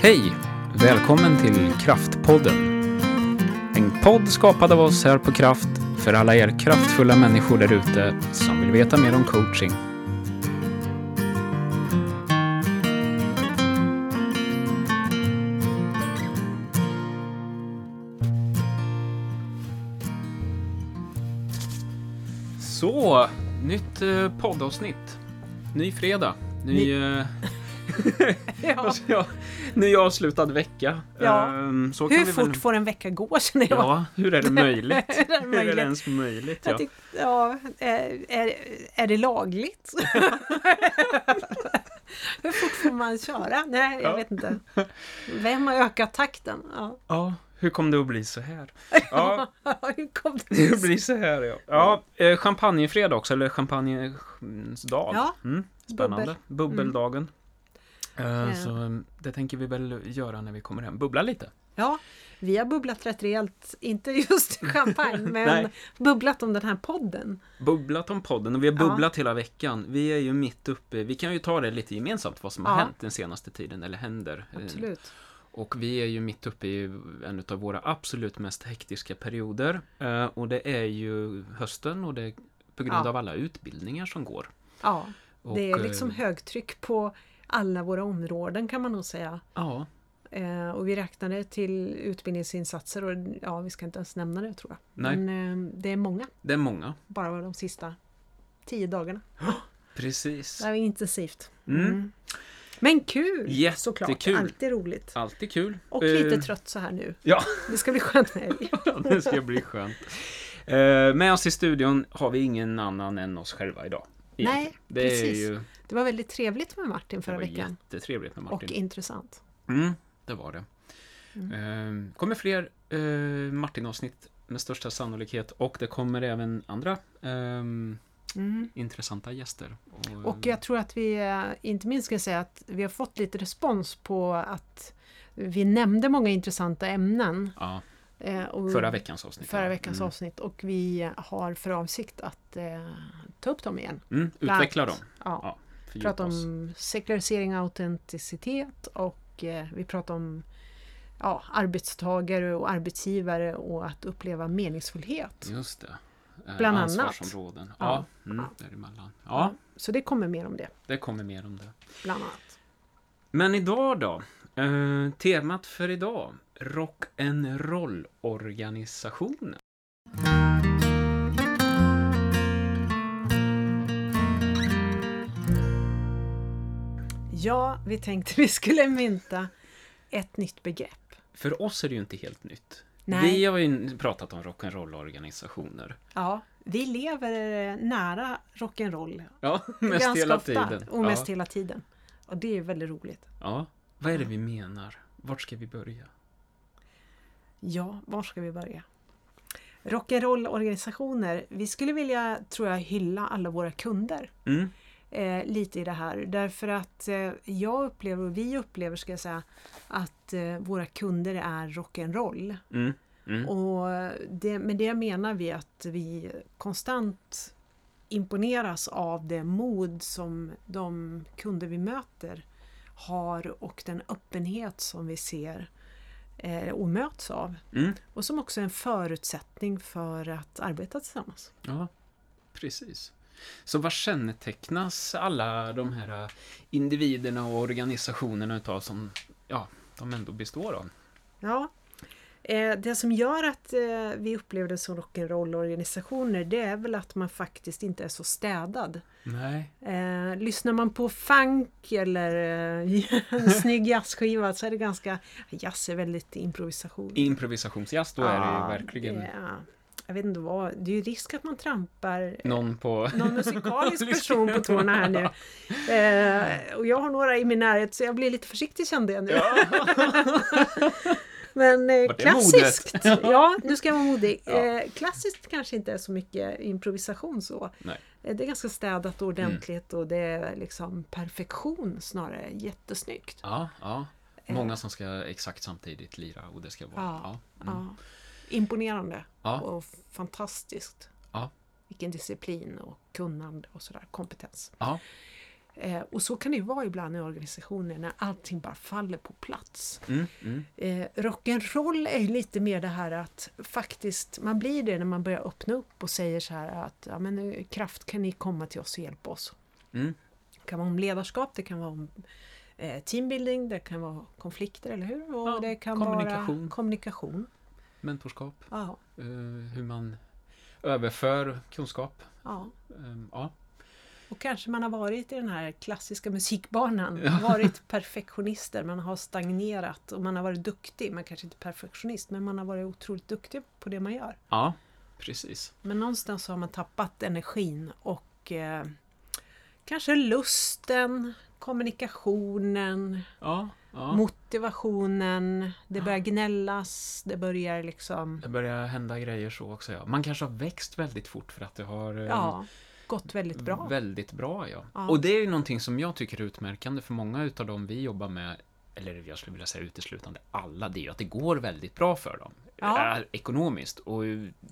Hej! Välkommen till Kraftpodden. En podd skapad av oss här på Kraft för alla er kraftfulla människor där ute som vill veta mer om coaching. Så, nytt eh, poddavsnitt. Ny fredag. Ny... eh, Ja. Ny avslutad vecka. Ja. Ehm, så kan Hur vi fort väl... får en vecka gå känner jag? Ja, hur är det möjligt? Hur är det Hur är det möjligt? ens möjligt? Ja. Tyck, ja, är, är, är det lagligt? Hur fort får man köra? Nej, jag Ja. vet inte. Vem har ökat takten? Ja. ja, hur kom det att bli så här? Ja, Hur kom det det blir så här ja. Ja, eh, champagnefredag också, eller champagnens dag. Ja, Mm, spännande. bubbel. Bubbeldagen. Eh, Ja. Så eh, det tänker vi väl göra när vi kommer hem. Bubbla lite. Ja, vi har bubblat rätt rejält, inte just champagne, men bubblat om den här podden. Bubblat om podden och vi har Ja. bubblat hela veckan. Vi är ju mitt uppe, vi kan ju ta det lite gemensamt vad som har Ja. hänt den senaste tiden, eller händer. Eh, Absolut. Och vi är ju mitt uppe i en av våra absolut mest hektiska perioder. Eh, och det är ju hösten och det är på grund Ja. av alla utbildningar som går. Ja, det är liksom högtryck på alla våra områden kan man nog säga. Ja, Eh, och vi räknade till utbildningsinsatser och ja, vi ska inte ens nämna det tror jag. Nej. Men eh, det är många, det är många. bara de sista tio dagarna. Precis. Det är intensivt. Mm. Men kul Jättekul. såklart, alltid roligt. Alltid kul. Och lite trött så här nu. Ja, Det ska bli skönt med helg. det ska bli skönt. Eh, med oss i studion har vi ingen annan än oss själva idag. Nej, det precis. ju Det var väldigt trevligt med Martin det förra var veckan. jättetrevligt med Martin. Och intressant. Mm, det var det. Mm. Eh, kommer fler eh, Martin-avsnitt med största sannolikhet och det kommer även andra ehm, Mm. intressanta gäster. Och, Och jag tror att vi, eh, inte minst ska säga att vi har fått lite respons på att vi nämnde många intressanta ämnen. ja, eh, Och förra veckans avsnitt. förra veckans mm. avsnitt och vi har för avsikt att eh, ta upp dem igen. Mm, utveckla dem. annat. Ja, Ja, fördjupa prata oss. om sekularisering och autenticitet och eh, vi pratar om ja, arbetstagare och arbetsgivare och att uppleva meningsfullhet. Just det. Eh, Bland annat. Ansvarsområden. Ja, Ja. mm, däremellan. Ja, Så det kommer mer om det, det kommer mer om det. bland annat. Men idag då? Eh, temat för idag. Rock'n'roll-organisationen. Ja, vi tänkte vi skulle mynta ett nytt begrepp. För oss är det ju inte helt nytt. Nej. Vi har ju pratat om rock'n'roll-organisationer. Ja, vi lever nära rock'n'roll Ja, mest ganska hela ofta tiden. och mest ja. hela tiden. Och det är väldigt roligt. ja. Vad är det vi menar? Vart ska vi börja? Ja, var ska vi börja? Rock'n'roll-organisationer. Vi skulle vilja, tror jag, hylla alla våra kunder Mm. Eh, lite i det här. Därför att eh, jag upplever, och vi upplever ska jag säga, att eh, våra kunder är rock'n'roll. Mm. Mm. Och det, med det menar vi att vi konstant imponeras av det mod som de kunder vi möter har och den öppenhet som vi ser eh, och möts av. Mm. Och som också är en förutsättning för att arbeta tillsammans. Ja, precis. Så vad kännetecknas alla de här individerna och organisationerna utav som ja, de ändå består av? Ja. Eh, det som gör att eh, vi upplever det som rock'n'roll-organisationer det är väl att man faktiskt inte är så städad. Nej. Eh, lyssnar man på funk eller en snygg jazzskiva så är det ganska... Jazz är väldigt improvisation. Improvisationsjazz, då är det Ja, ju verkligen det är- jag vet inte vad, det är ju risk att man trampar någon på... någon musikalisk person på tårna här nu. Eh, och jag har några i min närhet så jag blir lite försiktig kände jag nu. Men eh, klassiskt, ja nu ska jag vara modig. Ja. Eh, klassiskt kanske inte är så mycket improvisation så. Nej. Eh, Det är ganska städat och ordentligt och det är liksom perfektion snarare. Jättesnyggt. Ja, ja. Många som ska exakt samtidigt lira och det ska vara... Ja, Ja. Mm. Ja. Imponerande Ja. och fantastiskt. Ja. Vilken disciplin och kunnande och sådär, kompetens. Ja. Eh, och så kan det ju vara ibland i organisationer när allting bara faller på plats. Mm, mm. Eh, rock'n'roll är ju lite mer det här att faktiskt, man blir det när man börjar öppna upp och säger så här att ja, men, eh, kraft kan ni komma till oss och hjälpa oss. Mm. Det kan vara om ledarskap, det kan vara om eh, teambuilding, det kan vara konflikter, eller hur? Och Ja, det kan kommunikation. vara kommunikation. Mentorskap, Ja, eh, hur man överför kunskap. ja. Ehm, ja. Och kanske man har varit i den här klassiska musikbanan, Ja. varit perfektionister, man har stagnerat och man har varit duktig, man kanske inte är perfektionist, men man har varit otroligt duktig på det man gör. ja, precis. Men någonstans har man tappat energin och eh, kanske lusten, kommunikationen, Ja, ja. motivationen, det börjar gnällas, det börjar liksom Det börjar hända grejer så också. Ja. Man kanske har växt väldigt fort för att det har eh, ja, gått väldigt bra. Väldigt bra, ja. Ja. Och det är ju någonting som jag tycker är utmärkande för många utav dem vi jobbar med, eller jag skulle vilja säga uteslutande alla, det är ju att det går väldigt bra för dem. Ja. Eh, ekonomiskt. Och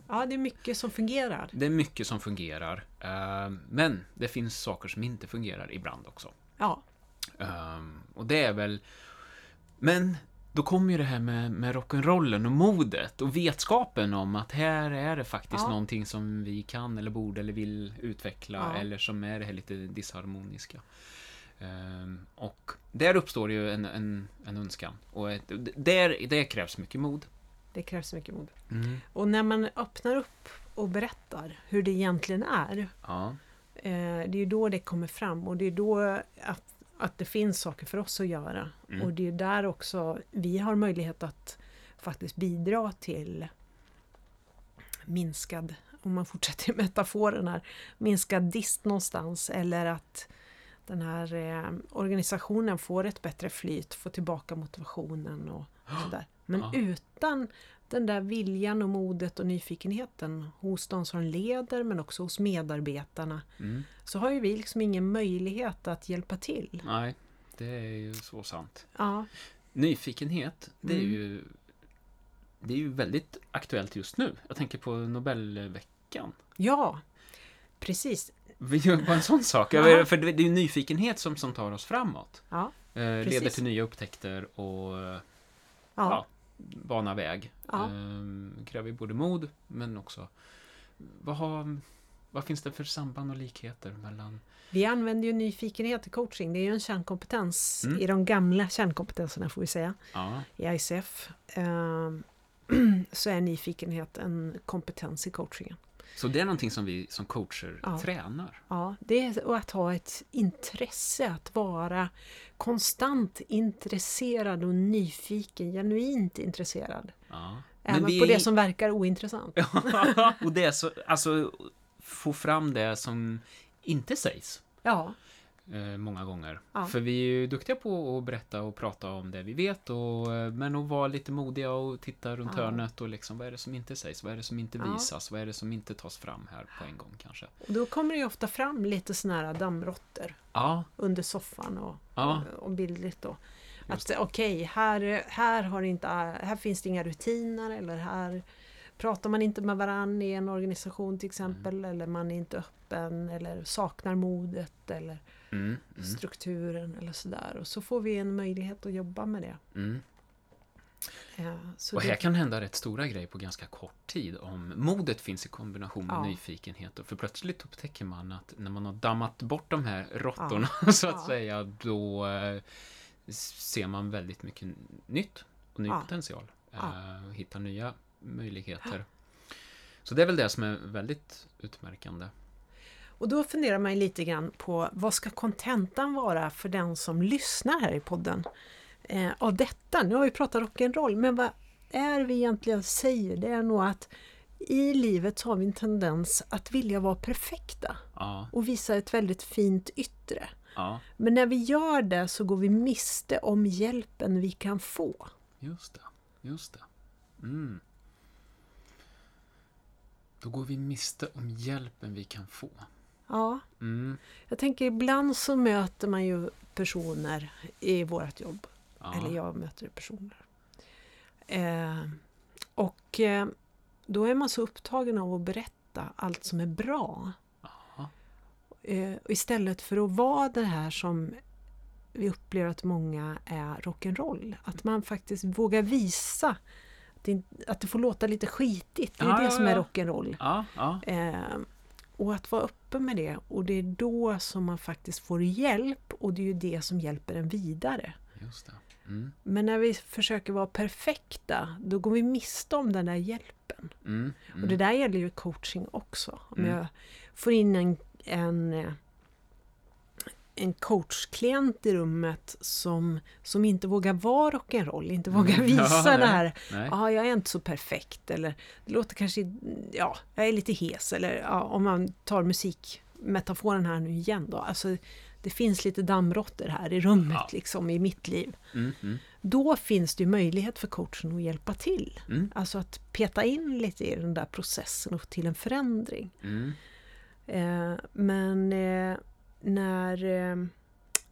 Ja, det är mycket som fungerar. det är mycket som fungerar. Eh, men det finns saker som inte fungerar ibland också. Ja, Ehm, och det är väl... Men då kommer ju det här med, med rock'n'rollen och modet och vetskapen om att här är det faktiskt Ja. någonting som vi kan eller borde eller vill utveckla Ja. eller som är det här lite disharmoniska. Ehm, och där uppstår ju en, en, en önskan. Och ett, där, där krävs mycket mod. det krävs mycket mod. Mm. Och när man öppnar upp och berättar hur det egentligen är, Ja. Eh, det är ju då det kommer fram och det är då att, att det finns saker för oss att göra. Mm. Och det är där också vi har möjlighet att faktiskt bidra till minskad, om man fortsätter metaforen här, minskad dist någonstans eller att den här eh, organisationen får ett bättre flyt, får tillbaka motivationen och sådär. Men Ja. utan den där viljan och modet och nyfikenheten hos de som leder men också hos medarbetarna Mm. så har ju vi liksom ingen möjlighet att hjälpa till. Nej, det är ju så sant. Ja, Nyfikenhet, det är Mm. ju det är ju väldigt aktuellt just nu. Jag tänker på Nobelveckan. ja precis. Vi gör bara en sån sak. Ja. För det är ju nyfikenhet som, som tar oss framåt. Ja, Eh, leder till nya upptäckter och ja, ja, bana väg. Ja. Eh, kräver både mod men också vad, har, vad finns det för samband och likheter mellan Vi använder ju nyfikenhet i coaching. Det är ju en kärnkompetens Mm. i de gamla kärnkompetenserna får vi säga. ja, I ICF ehm, så är nyfikenhet en kompetens i coachingen. Så det är någonting som vi som coacher Ja. tränar. Ja, det är att ha ett intresse, att vara konstant intresserad och nyfiken, genuint intresserad. Ja. Även på är det som verkar ointressant. och det är så, alltså få fram det som inte sägs. Ja, många gånger. Ja. För vi är ju duktiga på att berätta och prata om det vi vet, och, eh, men att vara lite modiga och titta runt Ja. hörnet och liksom, vad är det som inte sägs? Vad är det som inte Ja. visas? Vad är det som inte tas fram här på en gång kanske? och då kommer det ju ofta fram lite såna här dammråttor under soffan och, Ja. och, bildligt då. Just Att okej, här, här, har inte, här finns det inga rutiner eller här pratar man inte med varann i en organisation till exempel Mm. eller man är inte öppen eller saknar modet eller mm, mm, strukturen eller sådär. Och så får vi en möjlighet att jobba med det. mm. Eh, Så Och det här kan hända rätt stora grejer på ganska kort tid om modet finns i kombination med Ja. nyfikenhet. För plötsligt upptäcker man att när man har dammat bort de här råttorna så att Ja. säga, då eh, ser man väldigt mycket nytt och ny Ja. potential. Ja. Eh, hittar nya möjligheter. Så det är väl det som är väldigt utmärkande. Och då funderar man lite grann på vad ska kontentan vara för den som lyssnar här i podden? Eh, av detta, nu har vi pratat rock'n'roll, men vad är vi egentligen säger? Det är nog att i livet har vi en tendens att vilja vara perfekta Ja, och visa ett väldigt fint yttre. ja, Men när vi gör det så går vi miste om hjälpen vi kan få. just det. Just det. Mm. Då går vi miste om hjälpen vi kan få. Ja, Mm. jag tänker ibland så möter man ju personer i vårt jobb Ja. Eller jag möter personer. Eh, och eh, då är man så upptagen av att berätta allt som är bra. Eh, istället för att vara det här som vi upplever att många är rock'n'roll. Att man faktiskt vågar visa att det, att det får låta lite skitigt. Det är Ja, det ja, som är rock'n'roll. Och att vara öppen med det. Och det är då som man faktiskt får hjälp och det är ju det som hjälper en vidare. Mm, Men när vi försöker vara perfekta, då går vi miste om den där hjälpen. mm, mm. Och det där gäller ju coaching också. Om Mm. jag får in en, en, eh, en coachklient i rummet som, som inte vågar vara rock'n'roll, inte vågar Mm. visa Ja, det här Nej. Ja, jag är inte så perfekt eller det låter kanske, ja, jag är lite hes eller ja, om man tar musikmetaforen här nu igen då. Alltså, det finns lite dammråttor här i rummet Ja. liksom i mitt liv. Mm, mm, Då finns det möjlighet för coachen att hjälpa till. mm, Alltså att peta in lite i den där processen och till en förändring. mm. Eh, men eh, när, eh,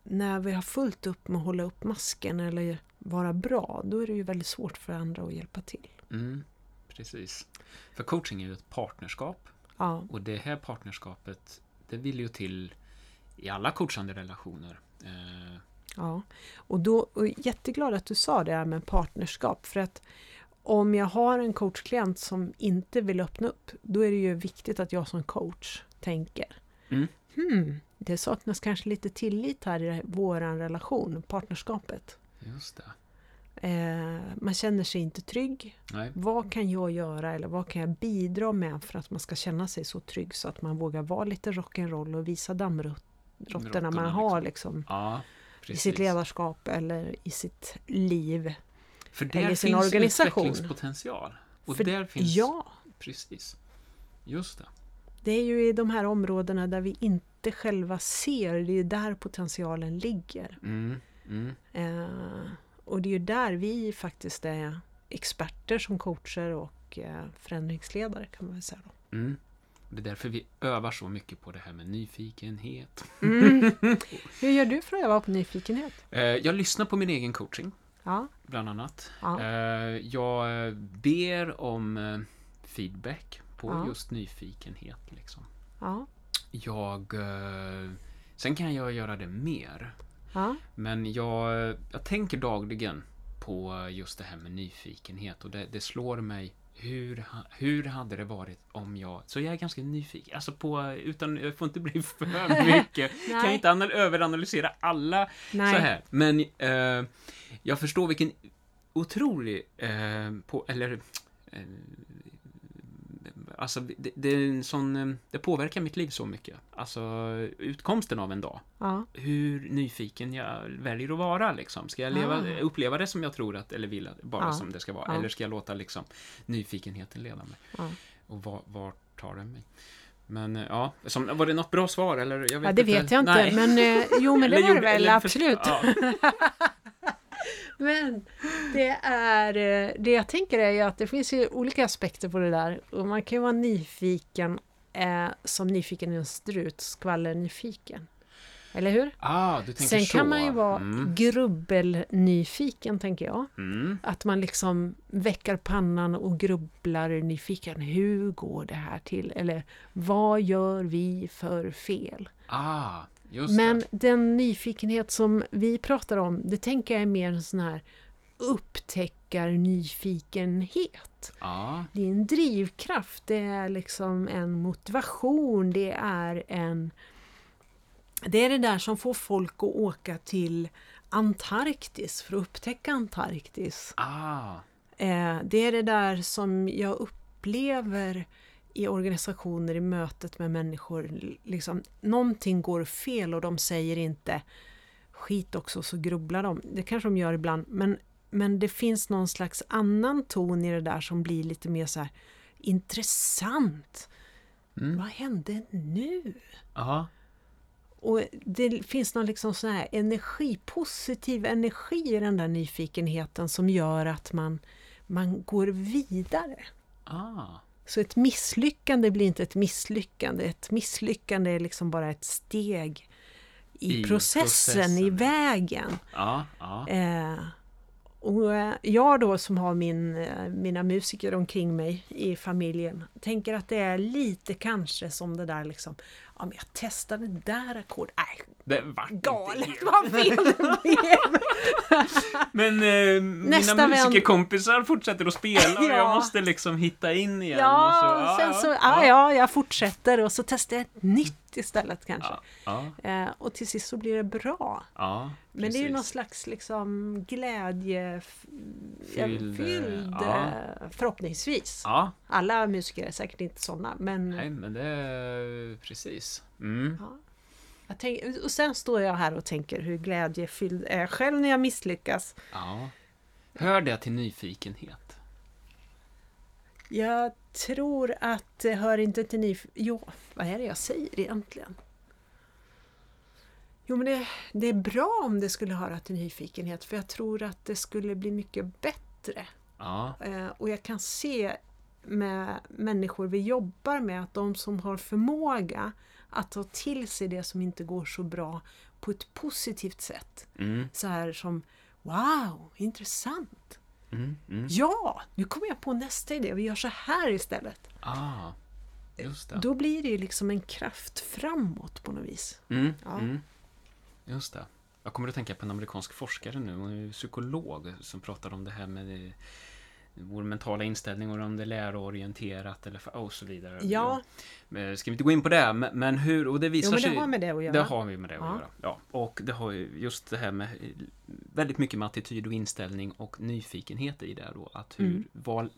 när vi har fullt upp med att hålla upp masken eller vara bra, då är det ju väldigt svårt för andra att hjälpa till. Mm, precis. För coaching är ju ett partnerskap Ja, och det här partnerskapet det vill ju till i alla coachande relationer. Eh, ja. Och då och jätteglad att du sa det här med partnerskap för att om jag har en coachklient som inte vill öppna upp, då är det ju viktigt att jag som coach tänker Mm. hmm, det saknas kanske lite tillit här i vår relation, partnerskapet. just det. Eh, man känner sig inte trygg. Nej. Vad kan jag göra eller vad kan jag bidra med för att man ska känna sig så trygg så att man vågar vara lite rock'n'roll och visa dammråttorna Råttorna, man har liksom, Ja, i sitt ledarskap eller i sitt liv. För där eller sin finns organisation. utvecklingspotential. Och För- där finns... Ja, Precis. Just det. Det är ju i de här områdena där vi inte själva ser, det är där potentialen ligger. Mm, mm, Eh, och det är ju där vi faktiskt är experter som coacher och eh, förändringsledare kan man väl säga. Då. mm. Det är därför vi övar så mycket på det här med nyfikenhet. Mm. Hur gör du för att öva på nyfikenhet? Eh, Jag lyssnar på min egen coaching, Ja, bland annat. ja, Eh, Jag ber om eh, feedback på Ja. just nyfikenhet. Liksom. ja, Jag, eh, sen kan jag göra det mer. ja, Men jag, jag tänker dagligen på just det här med nyfikenhet och det, det slår mig hur, hur hade det varit om jag... Så jag är ganska nyfiken. Alltså på, utan jag får inte bli för mycket. kan inte anal- överanalysera alla nej, så här. Men eh, jag förstår vilken otrolig... Eh, på, eller... Eh, alltså, det, det, är en sån, eh, det påverkar mitt liv så mycket. Alltså, utkomsten av en dag. ja, Hur nyfiken jag väljer att vara. Liksom. Ska jag leva, Ah. uppleva det som jag tror att, eller vill, bara Ja. som det ska vara? Ja. Eller ska jag låta liksom, nyfikenheten leda mig? ja. Och var, vart tar den mig? Men eh, ja, som, var det något bra svar? Eller, jag vet ja det vet jag inte. Nej. Men eh, jo, men det var det väl absolut. Men det är eh, det jag tänker är ju att det finns ju olika aspekter på det där. Och man kan ju vara nyfiken eh, som nyfiken i en strut, skvaller nyfiken. Eller hur? Ah, du tänker Sen så. kan man ju vara Mm. grubbelnyfiken, tänker jag. Mm. Att man liksom väcker pannan och grubblar nyfiken. Hur går det här till? Eller vad gör vi för fel? Ah, just Men det. den nyfikenhet som vi pratar om, det tänker jag är mer en sån här upptäckarnyfikenhet. Ja, Det är en drivkraft, det är liksom en motivation, det är en... Det är det där som får folk att åka till Antarktis för att upptäcka Antarktis. ah, Eh, det är det där som jag upplever i organisationer, i mötet med människor. Liksom, någonting går fel och de säger inte skit också så grubblar de. Det kanske de gör ibland men, men det finns någon slags annan ton i det där som blir lite mer så här intressant. mm. Vad hände nu? ja, Och det finns någon liksom sån här energi, positiv energi i den där nyfikenheten som gör att man, man går vidare. ah, Så ett misslyckande blir inte ett misslyckande. Ett misslyckande är liksom bara ett steg i, I processen, processen, i vägen. ja, ja, Eh, Och eh, jag då som har min, eh, mina musiker omkring mig i familjen tänker att det är lite kanske som det där liksom Ja men jag testade det där ackordet, nej Det vart galet vad fel det blev! Men eh, mina musikerkompisar fortsätter att spela och jag Ja. måste liksom hitta in igen. och Ja, så, sen så, ja, ja, jag fortsätter och så testar jag ett nytt istället kanske. Ja, ja, Eh, och till sist så blir det bra. Men det är ju någon slags liksom glädje f- Fylld, fylld ja. eh, förhoppningsvis. Alla musiker är säkert inte sådana men nej men det är precis. Mm. Ja. jag tänk, och sen står jag här och tänker hur glädjefylld är jag själv när jag misslyckas. Ja. Hör det till nyfikenhet? Jag tror att det hör inte till ny... Jo, vad är det jag säger egentligen? Jo, men det, det är bra om det skulle höra till nyfikenhet för jag tror att det skulle bli mycket bättre. Ja, Eh, och jag kan se med människor vi jobbar med att de som har förmåga att ta till sig det som inte går så bra på ett positivt sätt. mm, Så här som Wow, intressant! mm, mm. Ja, nu kommer jag på nästa idé. Vi gör så här istället. Ah, just det. Då blir det liksom en kraft framåt på något vis. Mm, Ja. mm. Just det. Jag kommer att tänka på en amerikansk forskare nu, hon är psykolog, som pratar om det här med vår mentala inställning och om det är läroorienterat eller och så vidare. Ja, Eh, Ska vi inte gå in på det, men, hur, och det visar jo, men sig... det har med det att göra. Det har vi med det att Ja. göra. Ja. Och det har ju just det här med eh, väldigt mycket med attityd och inställning och nyfikenhet i det då. Att hur, Mm. vad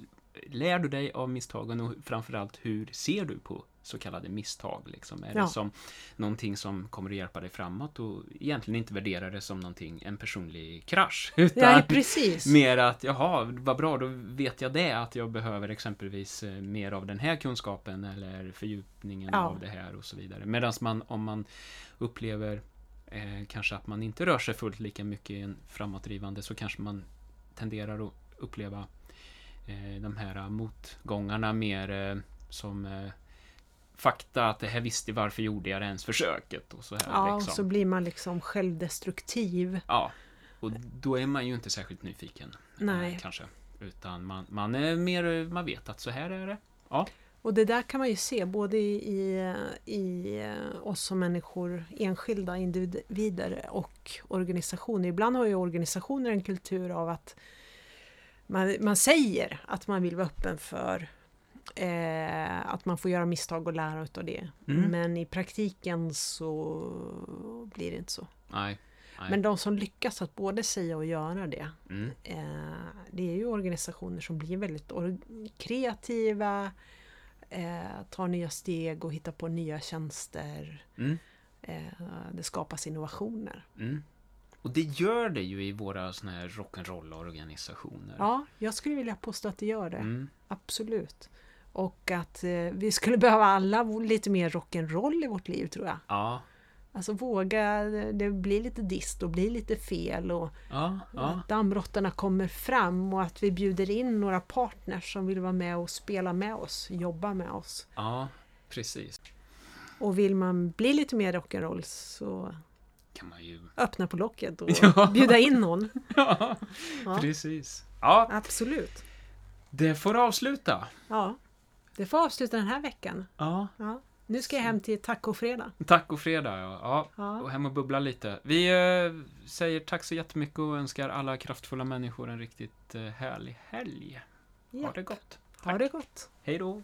lär du dig av misstagen och framförallt hur ser du på så kallade misstag? Liksom? Är Ja. det som någonting som kommer att hjälpa dig framåt och egentligen inte värdera det som någonting, en personlig krasch? Utan Ja, precis. mer att, jaha, vad bra, då vet jag det, att jag behöver exempelvis eh, mer av den här kunskapen eller fördjupningen Ja. av det här och så vidare. Medan man, om man upplever eh, kanske att man inte rör sig fullt lika mycket i en framåtdrivande så kanske man tenderar att uppleva eh, de här motgångarna mer eh, som fakta, att det här visste varför gjorde jag det ens försöket och så här. Ja, och liksom. så blir man liksom självdestruktiv. Ja, och då är man ju inte särskilt nyfiken. Nej. Kanske. Utan man, man är mer, man vet att så här är det. Ja. Och det där kan man ju se både i, i, oss som människor, enskilda individer och organisationer. Ibland har ju organisationer en kultur av att man, man säger att man vill vara öppen för eh, att man får göra misstag och lära utav det. Mm. Men i praktiken så blir det inte så. Nej. Nej. Men de som lyckas att både säga och göra det Mm. Eh, det är ju organisationer som blir väldigt kreativa, eh, tar nya steg och hittar på nya tjänster. Mm. Eh, det skapas innovationer. Mm. Och det gör det ju i våra såna här rock'n'roll-organisationer. Ja, jag skulle vilja påstå att det gör det. Mm. Absolut. Och att eh, vi skulle behöva alla lite mer rock'n'roll i vårt liv tror jag. Ja. Alltså våga, det blir lite dist och blir lite fel och Ja. Ja. dammråttorna kommer fram och att vi bjuder in några partners som vill vara med och spela med oss, jobba med oss. Ja. Precis. Och vill man bli lite mer rock'n'roll så Kan man ju... öppna på locket och Ja. bjuda in någon. Ja. Precis. Ja, Absolut. det får avsluta. Ja, det får avsluta den här veckan. Ja. Ja. Nu ska jag hem till tacofredag. Tacofredag, ja. ja. Ja. Och hem och bubbla lite. Vi eh, säger tack så jättemycket och önskar alla kraftfulla människor en riktigt eh, härlig helg. Ha Ja. det gott. Ha det gott! Hej då!